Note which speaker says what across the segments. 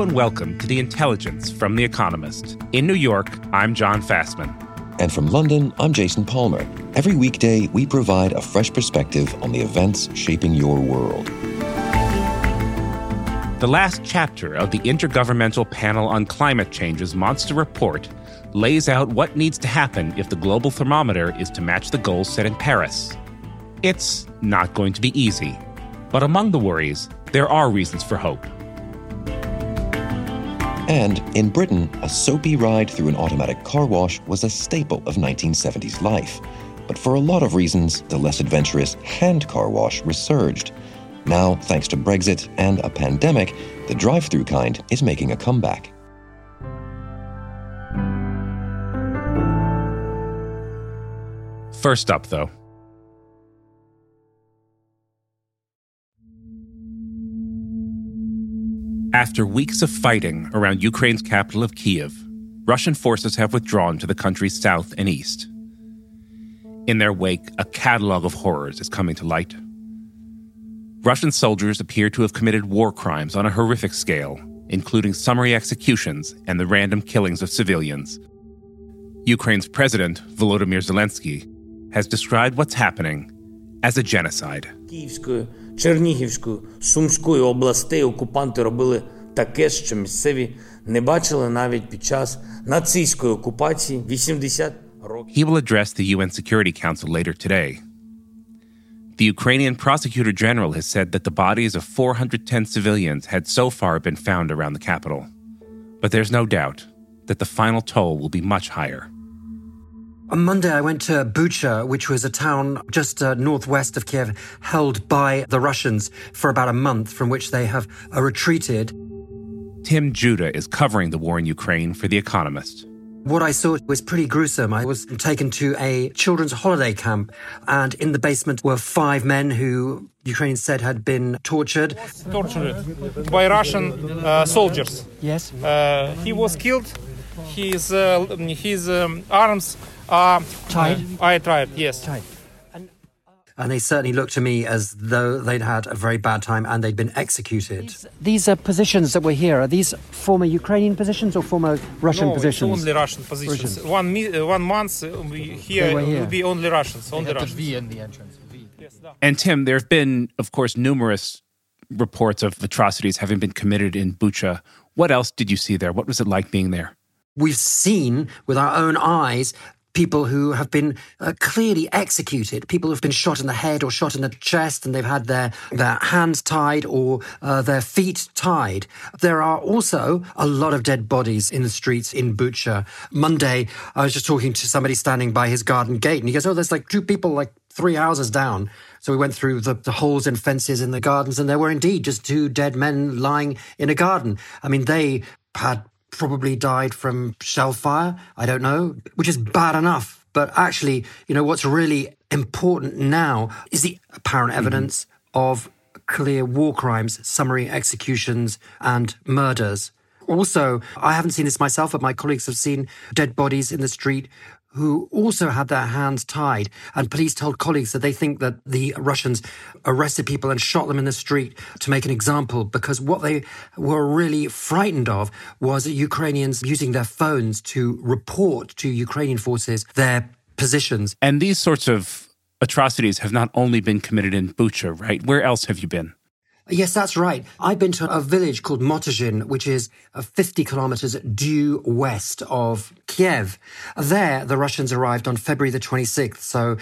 Speaker 1: Hello and welcome to The Intelligence from The Economist. In New York, I'm John Fasman.
Speaker 2: And from London, I'm Jason Palmer. Every weekday, we provide a fresh perspective on the events shaping your world.
Speaker 1: The last chapter of the Intergovernmental Panel on Climate Change's Monster Report lays out what needs to happen if the global thermometer is to match the goals set in Paris. It's not going to be easy, but among the worries, there are reasons for hope.
Speaker 2: And in Britain, a soapy ride through an automatic car wash was a staple of 1970s life. But for a lot of reasons, the less adventurous hand car wash resurged. Now, thanks to Brexit and a pandemic, the drive through kind is making a comeback.
Speaker 1: First up, though, After weeks of fighting around Ukraine's capital of Kiev, Russian forces have withdrawn to the country's south and east. In their wake, a catalog of horrors is coming to light. Russian soldiers appear to have committed war crimes on a horrific scale, including summary executions and the random killings of civilians. Ukraine's president, Volodymyr Zelensky, has described what's happening as a genocide.
Speaker 3: Чернігівської, Сумської областей окупанти робили таке, що місцеві не бачили навіть під час нацистської окупації 80 років.
Speaker 1: He will address the UN Security Council later today. The Ukrainian prosecutor general has said that the bodies of 410 civilians had so far been found around the capital. But there's no doubt that the final toll will be much higher.
Speaker 4: On Monday, I went to Bucha, which was a town just uh, northwest of Kiev, held by the Russians for about a month, from which they have uh, retreated.
Speaker 1: Tim Judah is covering the war in Ukraine for The Economist.
Speaker 4: What I saw was pretty gruesome. I was taken to a children's holiday camp, and in the basement were five men who Ukraine said had been tortured.
Speaker 5: Tortured by Russian uh, soldiers.
Speaker 4: Yes.
Speaker 5: Uh, he was killed. His, uh, his um, arms uh,
Speaker 4: tied?
Speaker 5: I tried, yes.
Speaker 4: Tied. And they certainly looked to me as though they'd had a very bad time and they'd been executed.
Speaker 6: These, these are positions that were here. Are these former Ukrainian positions or former Russian
Speaker 5: no,
Speaker 6: positions?
Speaker 5: only Russian positions.
Speaker 6: Russian.
Speaker 5: One uh, one month uh, here,
Speaker 6: here,
Speaker 5: will be only Russians. Only Russians.
Speaker 7: V in the entrance. V.
Speaker 1: And Tim, there have been, of course, numerous reports of atrocities having been committed in Bucha. What else did you see there? What was it like being there?
Speaker 4: We've seen with our own eyes people who have been uh, clearly executed, people who've been shot in the head or shot in the chest and they've had their, their hands tied or uh, their feet tied. There are also a lot of dead bodies in the streets in Bucha. Monday, I was just talking to somebody standing by his garden gate and he goes, Oh, there's like two people like three houses down. So we went through the, the holes in fences in the gardens and there were indeed just two dead men lying in a garden. I mean, they had probably died from shell fire. I don't know, which is bad enough. But actually, you know, what's really important now is the apparent evidence mm-hmm. of clear war crimes, summary executions, and murders. Also, I haven't seen this myself, but my colleagues have seen dead bodies in the street who also had their hands tied. And police told colleagues that they think that the Russians arrested people and shot them in the street to make an example because what they were really frightened of was Ukrainians using their phones to report to Ukrainian forces their positions.
Speaker 1: And these sorts of atrocities have not only been committed in Bucha, right? Where else have you been?
Speaker 4: Yes, that's right. I've been to a village called Motyzhyn, which is uh, 50 kilometers due west of Kiev. There, the Russians arrived on February the 26th, so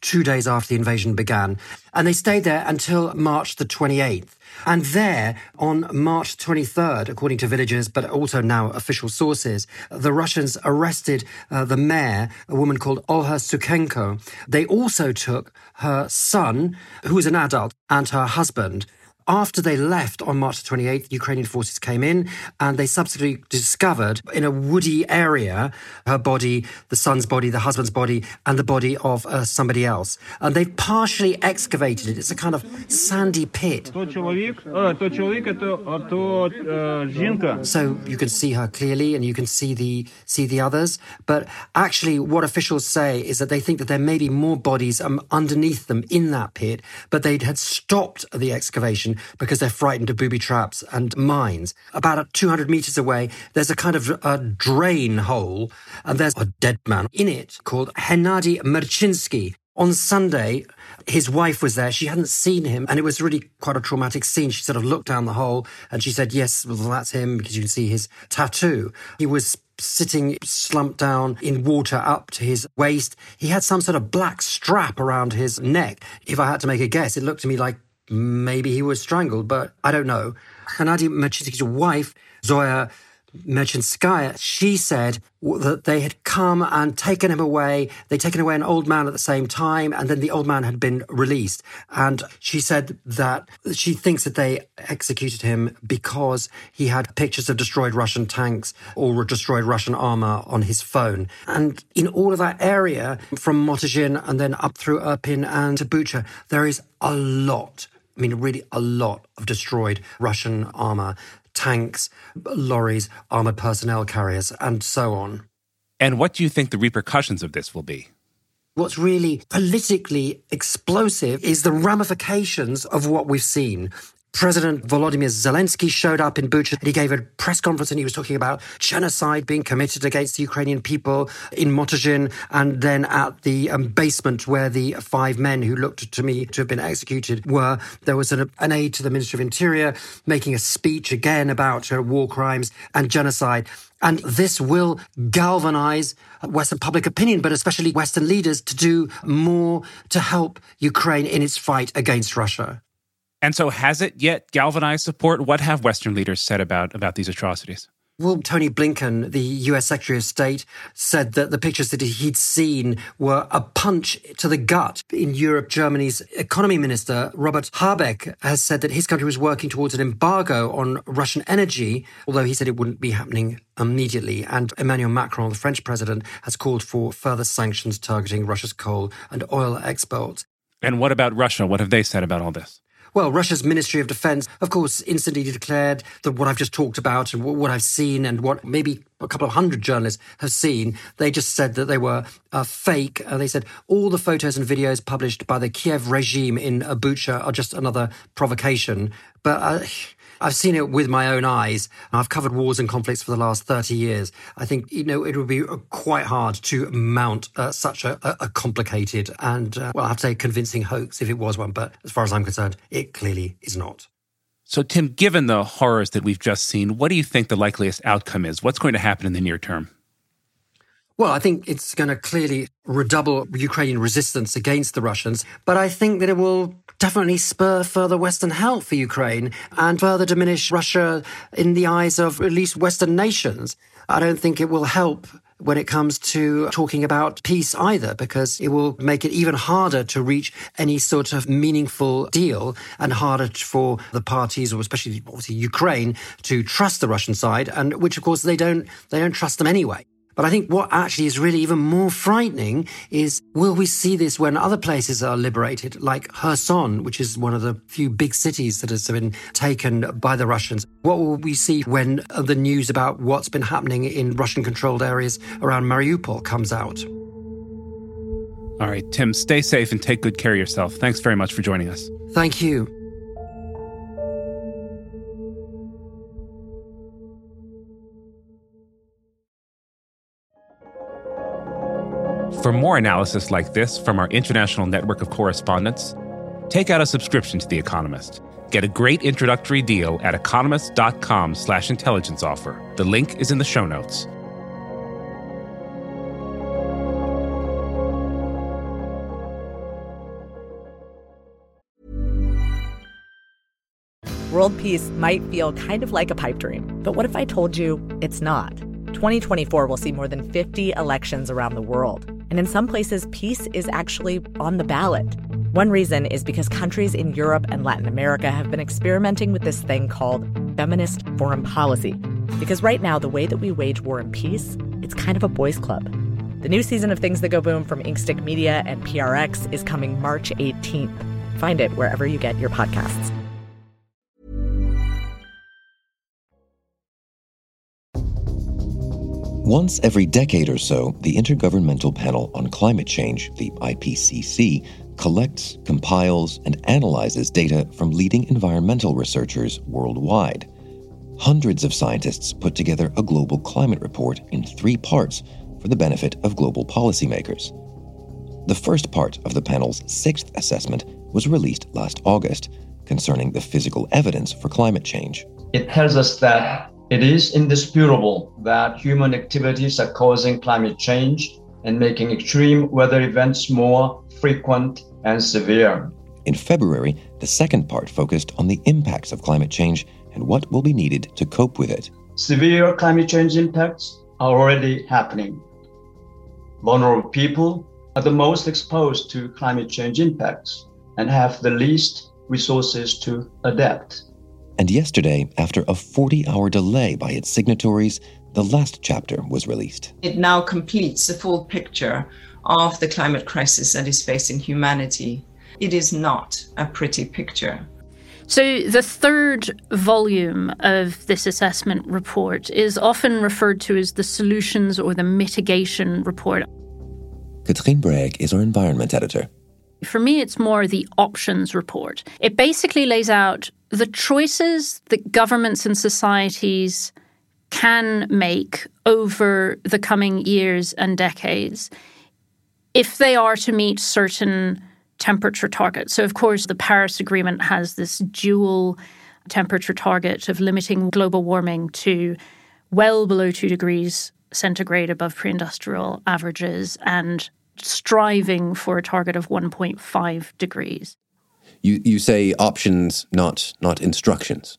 Speaker 4: two days after the invasion began. And they stayed there until March the 28th. And there, on March 23rd, according to villagers, but also now official sources, the Russians arrested uh, the mayor, a woman called Olha Sukhenko. They also took her son, who was an adult, and her husband. After they left on March 28th, Ukrainian forces came in and they subsequently discovered in a woody area her body, the son's body, the husband's body, and the body of uh, somebody else. And they've partially excavated it. It's a kind of sandy pit. So you can see her clearly and you can see the, see the others. But actually, what officials say is that they think that there may be more bodies um, underneath them in that pit, but they had stopped the excavation because they're frightened of booby traps and mines. About 200 meters away, there's a kind of a drain hole, and there's a dead man in it called Hennady Merchinsky. On Sunday, his wife was there. She hadn't seen him, and it was really quite a traumatic scene. She sort of looked down the hole and she said, Yes, well, that's him because you can see his tattoo. He was sitting slumped down in water up to his waist. He had some sort of black strap around his neck. If I had to make a guess, it looked to me like Maybe he was strangled, but I don't know. Hennady Merchinsky's wife, Zoya Merchinskaya, she said that they had come and taken him away. They'd taken away an old man at the same time, and then the old man had been released. And she said that she thinks that they executed him because he had pictures of destroyed Russian tanks or destroyed Russian armor on his phone. And in all of that area, from Motyzhyn and then up through Irpin and to Bucha, there is a lot I mean, really a lot of destroyed Russian armor, tanks, lorries, armored personnel carriers, and so on.
Speaker 1: And what do you think the repercussions of this will be?
Speaker 4: What's really politically explosive is the ramifications of what we've seen. President Volodymyr Zelensky showed up in Bucha. And he gave a press conference and he was talking about genocide being committed against the Ukrainian people in Motyzhyn and then at the um, basement where the five men who looked to me to have been executed were. There was an, an aide to the Ministry of Interior making a speech again about uh, war crimes and genocide. And this will galvanize Western public opinion, but especially Western leaders to do more to help Ukraine in its fight against Russia.
Speaker 1: And so, has it yet galvanized support? What have Western leaders said about, about these atrocities?
Speaker 4: Well, Tony Blinken, the US Secretary of State, said that the pictures that he'd seen were a punch to the gut. In Europe, Germany's economy minister, Robert Habeck, has said that his country was working towards an embargo on Russian energy, although he said it wouldn't be happening immediately. And Emmanuel Macron, the French president, has called for further sanctions targeting Russia's coal and oil exports.
Speaker 1: And what about Russia? What have they said about all this?
Speaker 4: Well, Russia's Ministry of Defense, of course, instantly declared that what I've just talked about and what I've seen and what maybe a couple of hundred journalists have seen, they just said that they were uh, fake. Uh, they said all the photos and videos published by the Kiev regime in Bucha are just another provocation. But uh, I've seen it with my own eyes. I've covered wars and conflicts for the last 30 years. I think, you know, it would be uh, quite hard to mount uh, such a, a, complicated and, uh, well, I have to say, convincing hoax if it was one. But as far as I'm concerned, it clearly is not.
Speaker 1: So, Tim, given the horrors that we've just seen, what do you think the likeliest outcome is? What's going to happen in the near term?
Speaker 4: Well, I think it's going to clearly redouble Ukrainian resistance against the Russians, but I think that it will definitely spur further Western help for Ukraine and further diminish Russia in the eyes of at least Western nations. I don't think it will help when it comes to talking about peace either, because it will make it even harder to reach any sort of meaningful deal and harder for the parties, or especially obviously Ukraine, to trust the Russian side, and which of course they don't they don't trust them anyway. But I think what actually is really even more frightening is will we see this when other places are liberated, like Kherson, which is one of the few big cities that has been taken by the Russians? What will we see when the news about what's been happening in Russian controlled areas around Mariupol comes out?
Speaker 1: All right, Tim, stay safe and take good care of yourself. Thanks very much for joining us.
Speaker 4: Thank you.
Speaker 1: For more analysis like this from our international network of correspondents, take out a subscription to The Economist. Get a great introductory deal at economist.com slash intelligence offer. The link is in the show notes.
Speaker 8: World peace might feel kind of like a pipe dream, but what if I told you it's not? 2024 will see more than 50 elections around the world, and in some places, peace is actually on the ballot. One reason is because countries in Europe and Latin America have been experimenting with this thing called feminist foreign policy. Because right now, the way that we wage war and peace, it's kind of a boys' club. The new season of Things That Go Boom from Inkstick Media and PRX is coming March 18th. Find it wherever you get your podcasts.
Speaker 2: Once every decade or so, the Intergovernmental Panel on Climate Change, the IPCC, collects, compiles, and analyzes data from leading environmental researchers worldwide. Hundreds of scientists put together a global climate report in three parts for the benefit of global policymakers. The first part of the panel's sixth assessment was released last August concerning the physical evidence for climate change.
Speaker 7: It tells us that it is indisputable that human activities are causing climate change and making extreme weather events more frequent and severe.
Speaker 2: In February, the second part focused on the impacts of climate change and what will be needed to cope with it.
Speaker 7: Severe climate change impacts are already happening. Vulnerable people are the most exposed to climate change impacts and have the least resources to adapt.
Speaker 2: And yesterday, after a 40 hour delay by its signatories, the last chapter was released.
Speaker 9: It now completes the full picture of the climate crisis that is facing humanity. It is not a pretty picture.
Speaker 10: So, the third volume of this assessment report is often referred to as the solutions or the mitigation report.
Speaker 2: Katrien Brahic is our environment editor.
Speaker 10: For me, it's more the options report. It basically lays out the choices that governments and societies can make over the coming years and decades if they are to meet certain temperature targets. So, of course, the Paris Agreement has this dual temperature target of limiting global warming to well below two degrees centigrade above pre industrial averages and striving for a target of 1.5 degrees.
Speaker 11: You, you say options, not, not instructions.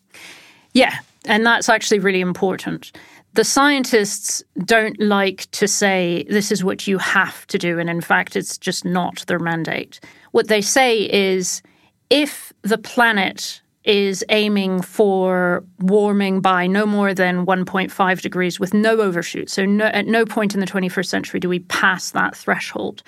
Speaker 10: Yeah, and that's actually really important. The scientists don't like to say this is what you have to do, and in fact, it's just not their mandate. What they say is if the planet is aiming for warming by no more than 1.5 degrees with no overshoot. So, no, at no point in the 21st century do we pass that threshold.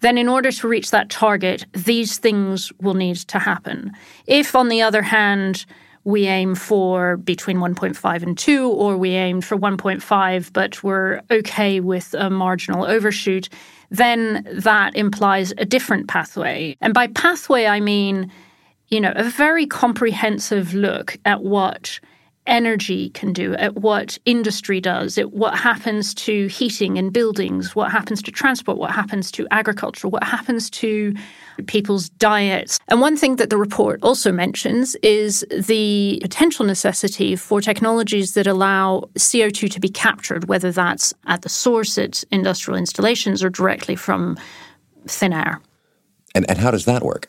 Speaker 10: Then, in order to reach that target, these things will need to happen. If, on the other hand, we aim for between 1.5 and 2, or we aim for 1.5, but we're okay with a marginal overshoot, then that implies a different pathway. And by pathway, I mean you know, a very comprehensive look at what energy can do, at what industry does, at what happens to heating and buildings, what happens to transport, what happens to agriculture, what happens to people's diets. And one thing that the report also mentions is the potential necessity for technologies that allow CO2 to be captured, whether that's at the source at industrial installations or directly from thin air.
Speaker 11: And, and how does that work?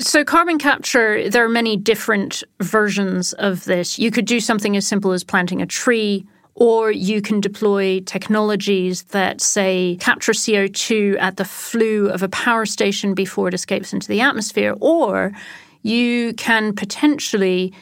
Speaker 10: So, carbon capture, there are many different versions of this. You could do something as simple as planting a tree, or you can deploy technologies that, say, capture CO2 at the flue of a power station before it escapes into the atmosphere, or you can potentially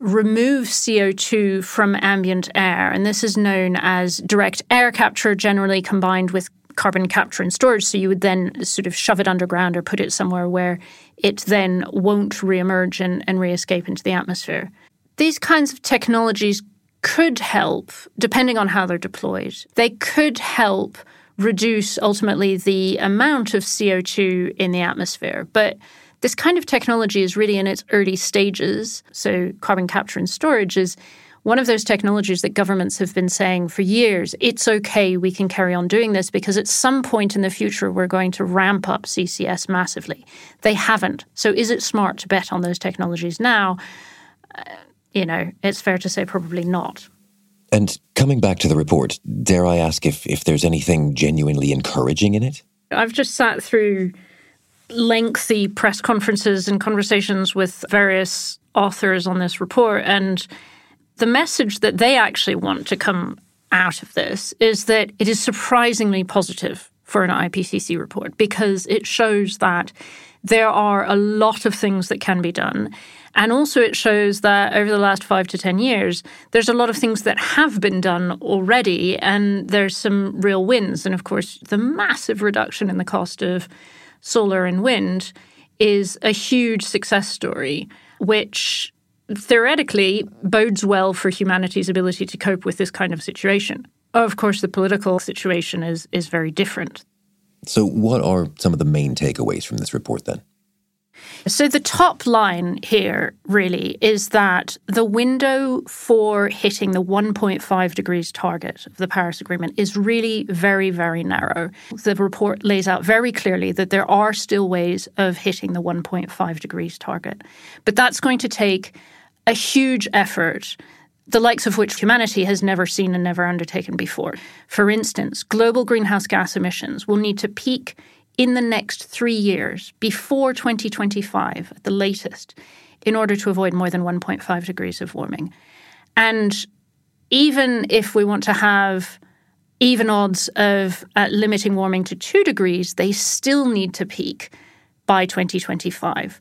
Speaker 10: remove CO2 from ambient air. And this is known as direct air capture, generally combined with carbon capture and storage. So you would then sort of shove it underground or put it somewhere where it then won't reemerge and, and re-escape into the atmosphere. These kinds of technologies could help, depending on how they're deployed. They could help reduce ultimately the amount of CO2 in the atmosphere. But this kind of technology is really in its early stages. So, carbon capture and storage is one of those technologies that governments have been saying for years it's okay, we can carry on doing this because at some point in the future we're going to ramp up CCS massively. They haven't. So is it smart to bet on those technologies now? Uh, you know, it's fair to say probably not.
Speaker 2: And coming back to the report, dare I ask if, if there's anything genuinely encouraging in it?
Speaker 10: I've just sat through lengthy press conferences and conversations with various authors on this report. And the message that they actually want to come out of this is that it is surprisingly positive for an IPCC report because it shows that there are a lot of things that can be done. And also, it shows that over the last five to 10 years, there's a lot of things that have been done already, and there's some real wins. And of course, the massive reduction in the cost of solar and wind is a huge success story, which theoretically bodes well for humanity's ability to cope with this kind of situation. Of course, the political situation is, is very different.
Speaker 11: So, what are some of the main takeaways from this report then?
Speaker 10: So, the top line here really is that the window for hitting the 1.5 degrees target of the Paris Agreement is really very, very narrow. The report lays out very clearly that there are still ways of hitting the 1.5 degrees target. But that's going to take a huge effort the likes of which humanity has never seen and never undertaken before. For instance, global greenhouse gas emissions will need to peak in the next three years, before 2025 at the latest, in order to avoid more than 1.5 degrees of warming. And even if we want to have even odds of uh, limiting warming to two degrees, they still need to peak by 2025.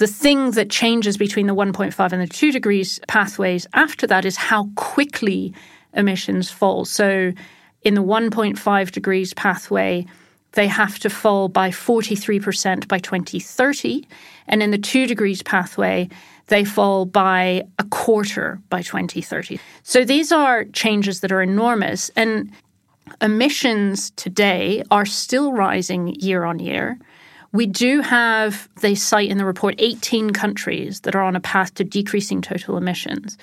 Speaker 10: The thing that changes between the 1.5 and the 2 degrees pathways after that is how quickly emissions fall. So in the 1.5 degrees pathway, they have to fall by 43% by 2030. And in the two degrees pathway, they fall by a quarter by 2030. So these are changes that are enormous. And emissions today are still rising year on year. We do have, they cite in the report, 18 countries that are on a path to decreasing total emissions.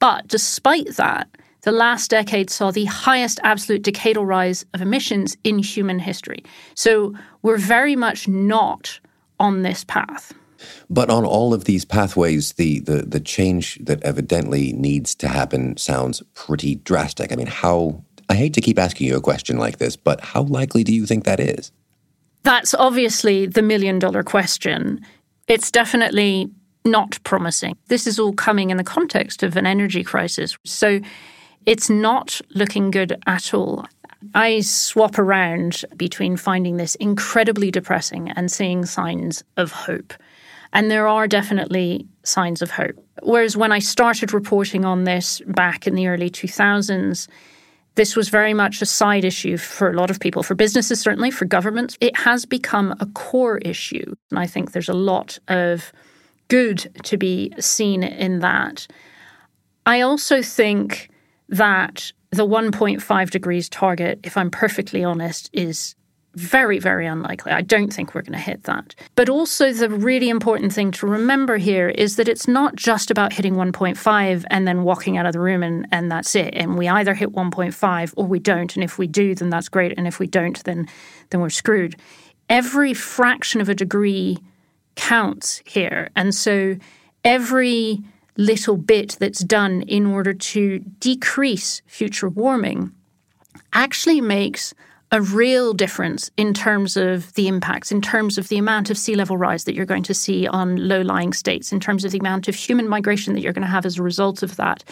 Speaker 10: But despite that, the last decade saw the highest absolute decadal rise of emissions in human history. So we're very much not on this path.
Speaker 11: But on all of these pathways, the, the, the change that evidently needs to happen sounds pretty drastic. I mean, how, I hate to keep asking you a question like this, but how likely do you think that is?
Speaker 10: That's obviously the million dollar question. It's definitely not promising. This is all coming in the context of an energy crisis. So it's not looking good at all. I swap around between finding this incredibly depressing and seeing signs of hope. And there are definitely signs of hope. Whereas when I started reporting on this back in the early 2000s, this was very much a side issue for a lot of people, for businesses, certainly, for governments. It has become a core issue. And I think there's a lot of good to be seen in that. I also think that the 1.5 degrees target, if I'm perfectly honest, is very, very unlikely. I don't think we're going to hit that. But also, the really important thing to remember here is that it's not just about hitting 1.5 and then walking out of the room and, and that's it. And we either hit 1.5 or we don't. And if we do, then that's great. And if we don't, then, then we're screwed. Every fraction of a degree counts here. And so every little bit that's done in order to decrease future warming actually makes a real difference in terms of the impacts, in terms of the amount of sea level rise that you're going to see on low lying states, in terms of the amount of human migration that you're going to have as a result of that,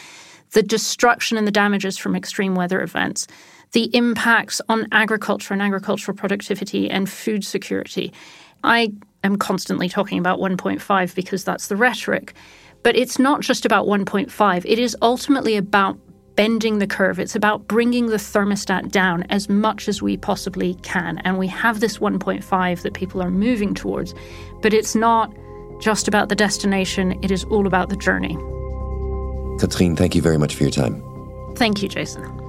Speaker 10: the destruction and the damages from extreme weather events, the impacts on agriculture and agricultural productivity and food security. I am constantly talking about 1.5 because that's the rhetoric. But it's not just about 1.5, it is ultimately about bending the curve. It's about bringing the thermostat down as much as we possibly can. And we have this 1.5 that people are moving towards, but it's not just about the destination, it is all about the journey.
Speaker 11: Katrine, thank you very much for your time.
Speaker 10: Thank you, Jason.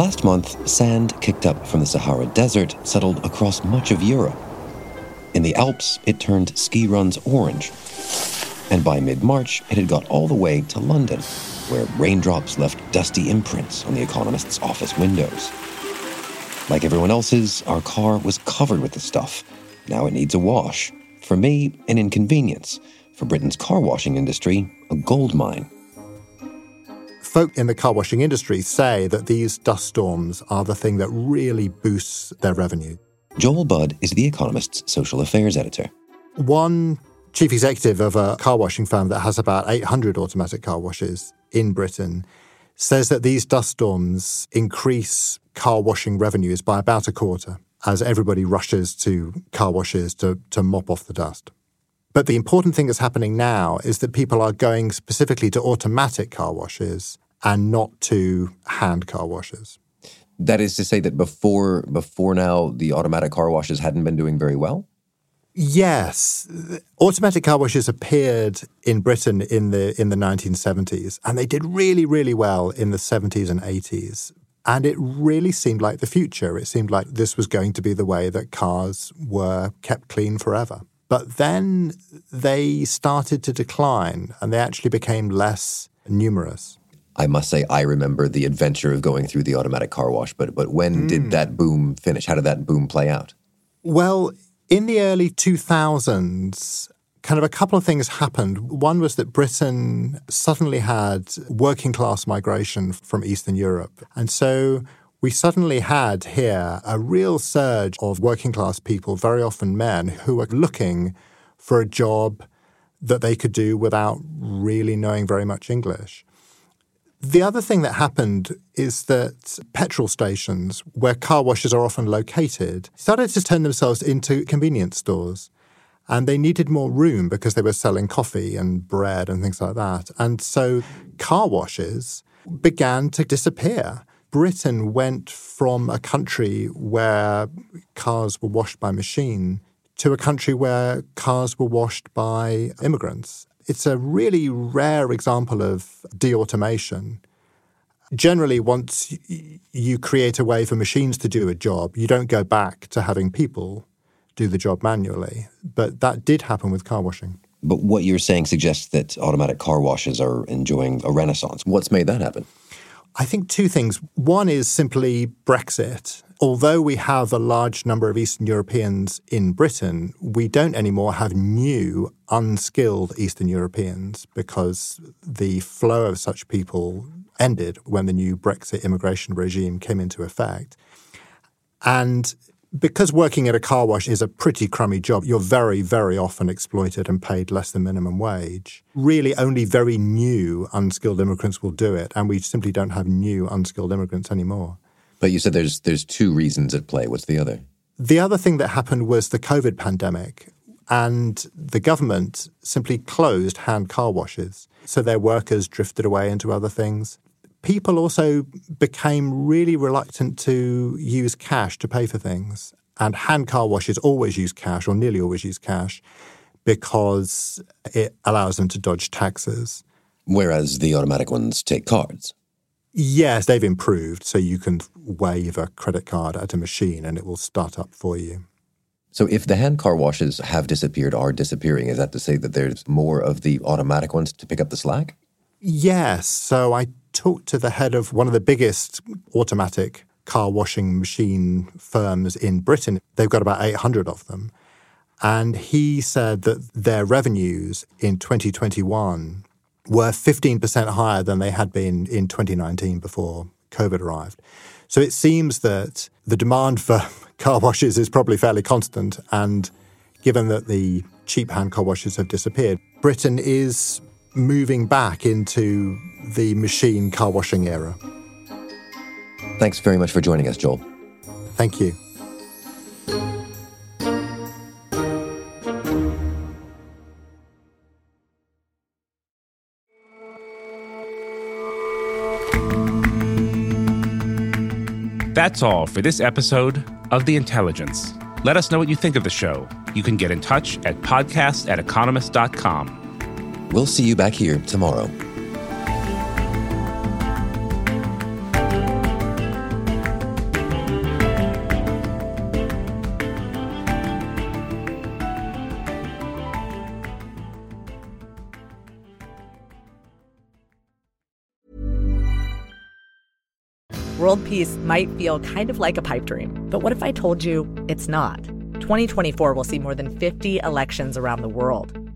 Speaker 2: Last month, sand kicked up from the Sahara Desert settled across much of Europe. In the Alps, it turned ski runs orange. And by mid March, it had got all the way to London, where raindrops left dusty imprints on the Economist's office windows. Like everyone else's, our car was covered with the stuff. Now it needs a wash. For me, an inconvenience. For Britain's car washing industry, a gold mine.
Speaker 12: Folk in the car washing industry say that these dust storms are the thing that really boosts their revenue.
Speaker 2: Joel Budd is The Economist's social affairs editor.
Speaker 12: One chief executive of a car washing firm that has about 800 automatic car washes in Britain says that these dust storms increase car washing revenues by about a quarter as everybody rushes to car washes to, to mop off the dust. But the important thing that's happening now is that people are going specifically to automatic car washes and not to hand car washes.
Speaker 11: That is to say that before before now the automatic car washes hadn't been doing very well?
Speaker 12: Yes, automatic car washes appeared in Britain in the in the 1970s, and they did really, really well in the 70s and 80s. And it really seemed like the future. It seemed like this was going to be the way that cars were kept clean forever. But then they started to decline, and they actually became less numerous.
Speaker 11: I must say, I remember the adventure of going through the automatic car wash. But but when mm. did that boom finish? How did that boom play out?
Speaker 12: Well, in the early 2000s, kind of a couple of things happened. One was that Britain suddenly had working class migration from Eastern Europe. And so we suddenly had here a real surge of working class people, very often men, who were looking for a job that they could do without really knowing very much English. The other thing that happened is that petrol stations, where car washes are often located, started to turn themselves into convenience stores. And they needed more room because they were selling coffee and bread and things like that. And so car washes began to disappear. Britain went from a country where cars were washed by machine to a country where cars were washed by immigrants. It's a really rare example of de-automation. Generally, once you create a way for machines to do a job, you don't go back to having people do the job manually. But that did happen with car washing.
Speaker 2: But what you're saying suggests that automatic car washes are enjoying a renaissance. What's made that happen?
Speaker 12: I think two things. One is simply Brexit although we have a large number of Eastern Europeans in Britain, we don't anymore have new, unskilled Eastern Europeans because the flow of such people ended when the new Brexit immigration regime came into effect. And because working at a car wash is a pretty crummy job, you're very, very often exploited and paid less than minimum wage. Really, only very new, unskilled immigrants will do it, and we simply don't have new, unskilled immigrants anymore.
Speaker 11: But you said there's there's two reasons at play. What's the other?
Speaker 12: The other thing that happened was the COVID pandemic, and the government simply closed hand car washes, so their workers drifted away into other things. People also became really reluctant to use cash to pay for things, and hand car washes always use cash, or nearly always use cash, because it allows them to dodge taxes.
Speaker 11: Whereas the automatic ones take cards.
Speaker 12: Yes, they've improved. So you can wave a credit card at a machine and it will start up for you.
Speaker 11: So if the hand car washes have disappeared, are disappearing, is that to say that there's more of the automatic ones to pick up the slack?
Speaker 12: Yes. So I talked to the head of one of the biggest automatic car washing machine firms in Britain. They've got about 800 of them. And he said that their revenues in 2021 were 15% higher than they had been in 2019 before COVID arrived. So it seems that the demand for car washes is probably fairly constant. And given that the cheap hand car washes have disappeared, Britain is moving back into the machine car washing era.
Speaker 11: Thanks very much for joining us, Joel.
Speaker 12: Thank you.
Speaker 1: That's all for this episode of The Intelligence. Let us know what you think of the show. You can get in touch at podcast at economist.com.
Speaker 2: We'll see you back here tomorrow.
Speaker 8: world peace might feel kind of like a pipe dream. But what if I told you it's not? 2024 will see more than 50 elections around the world.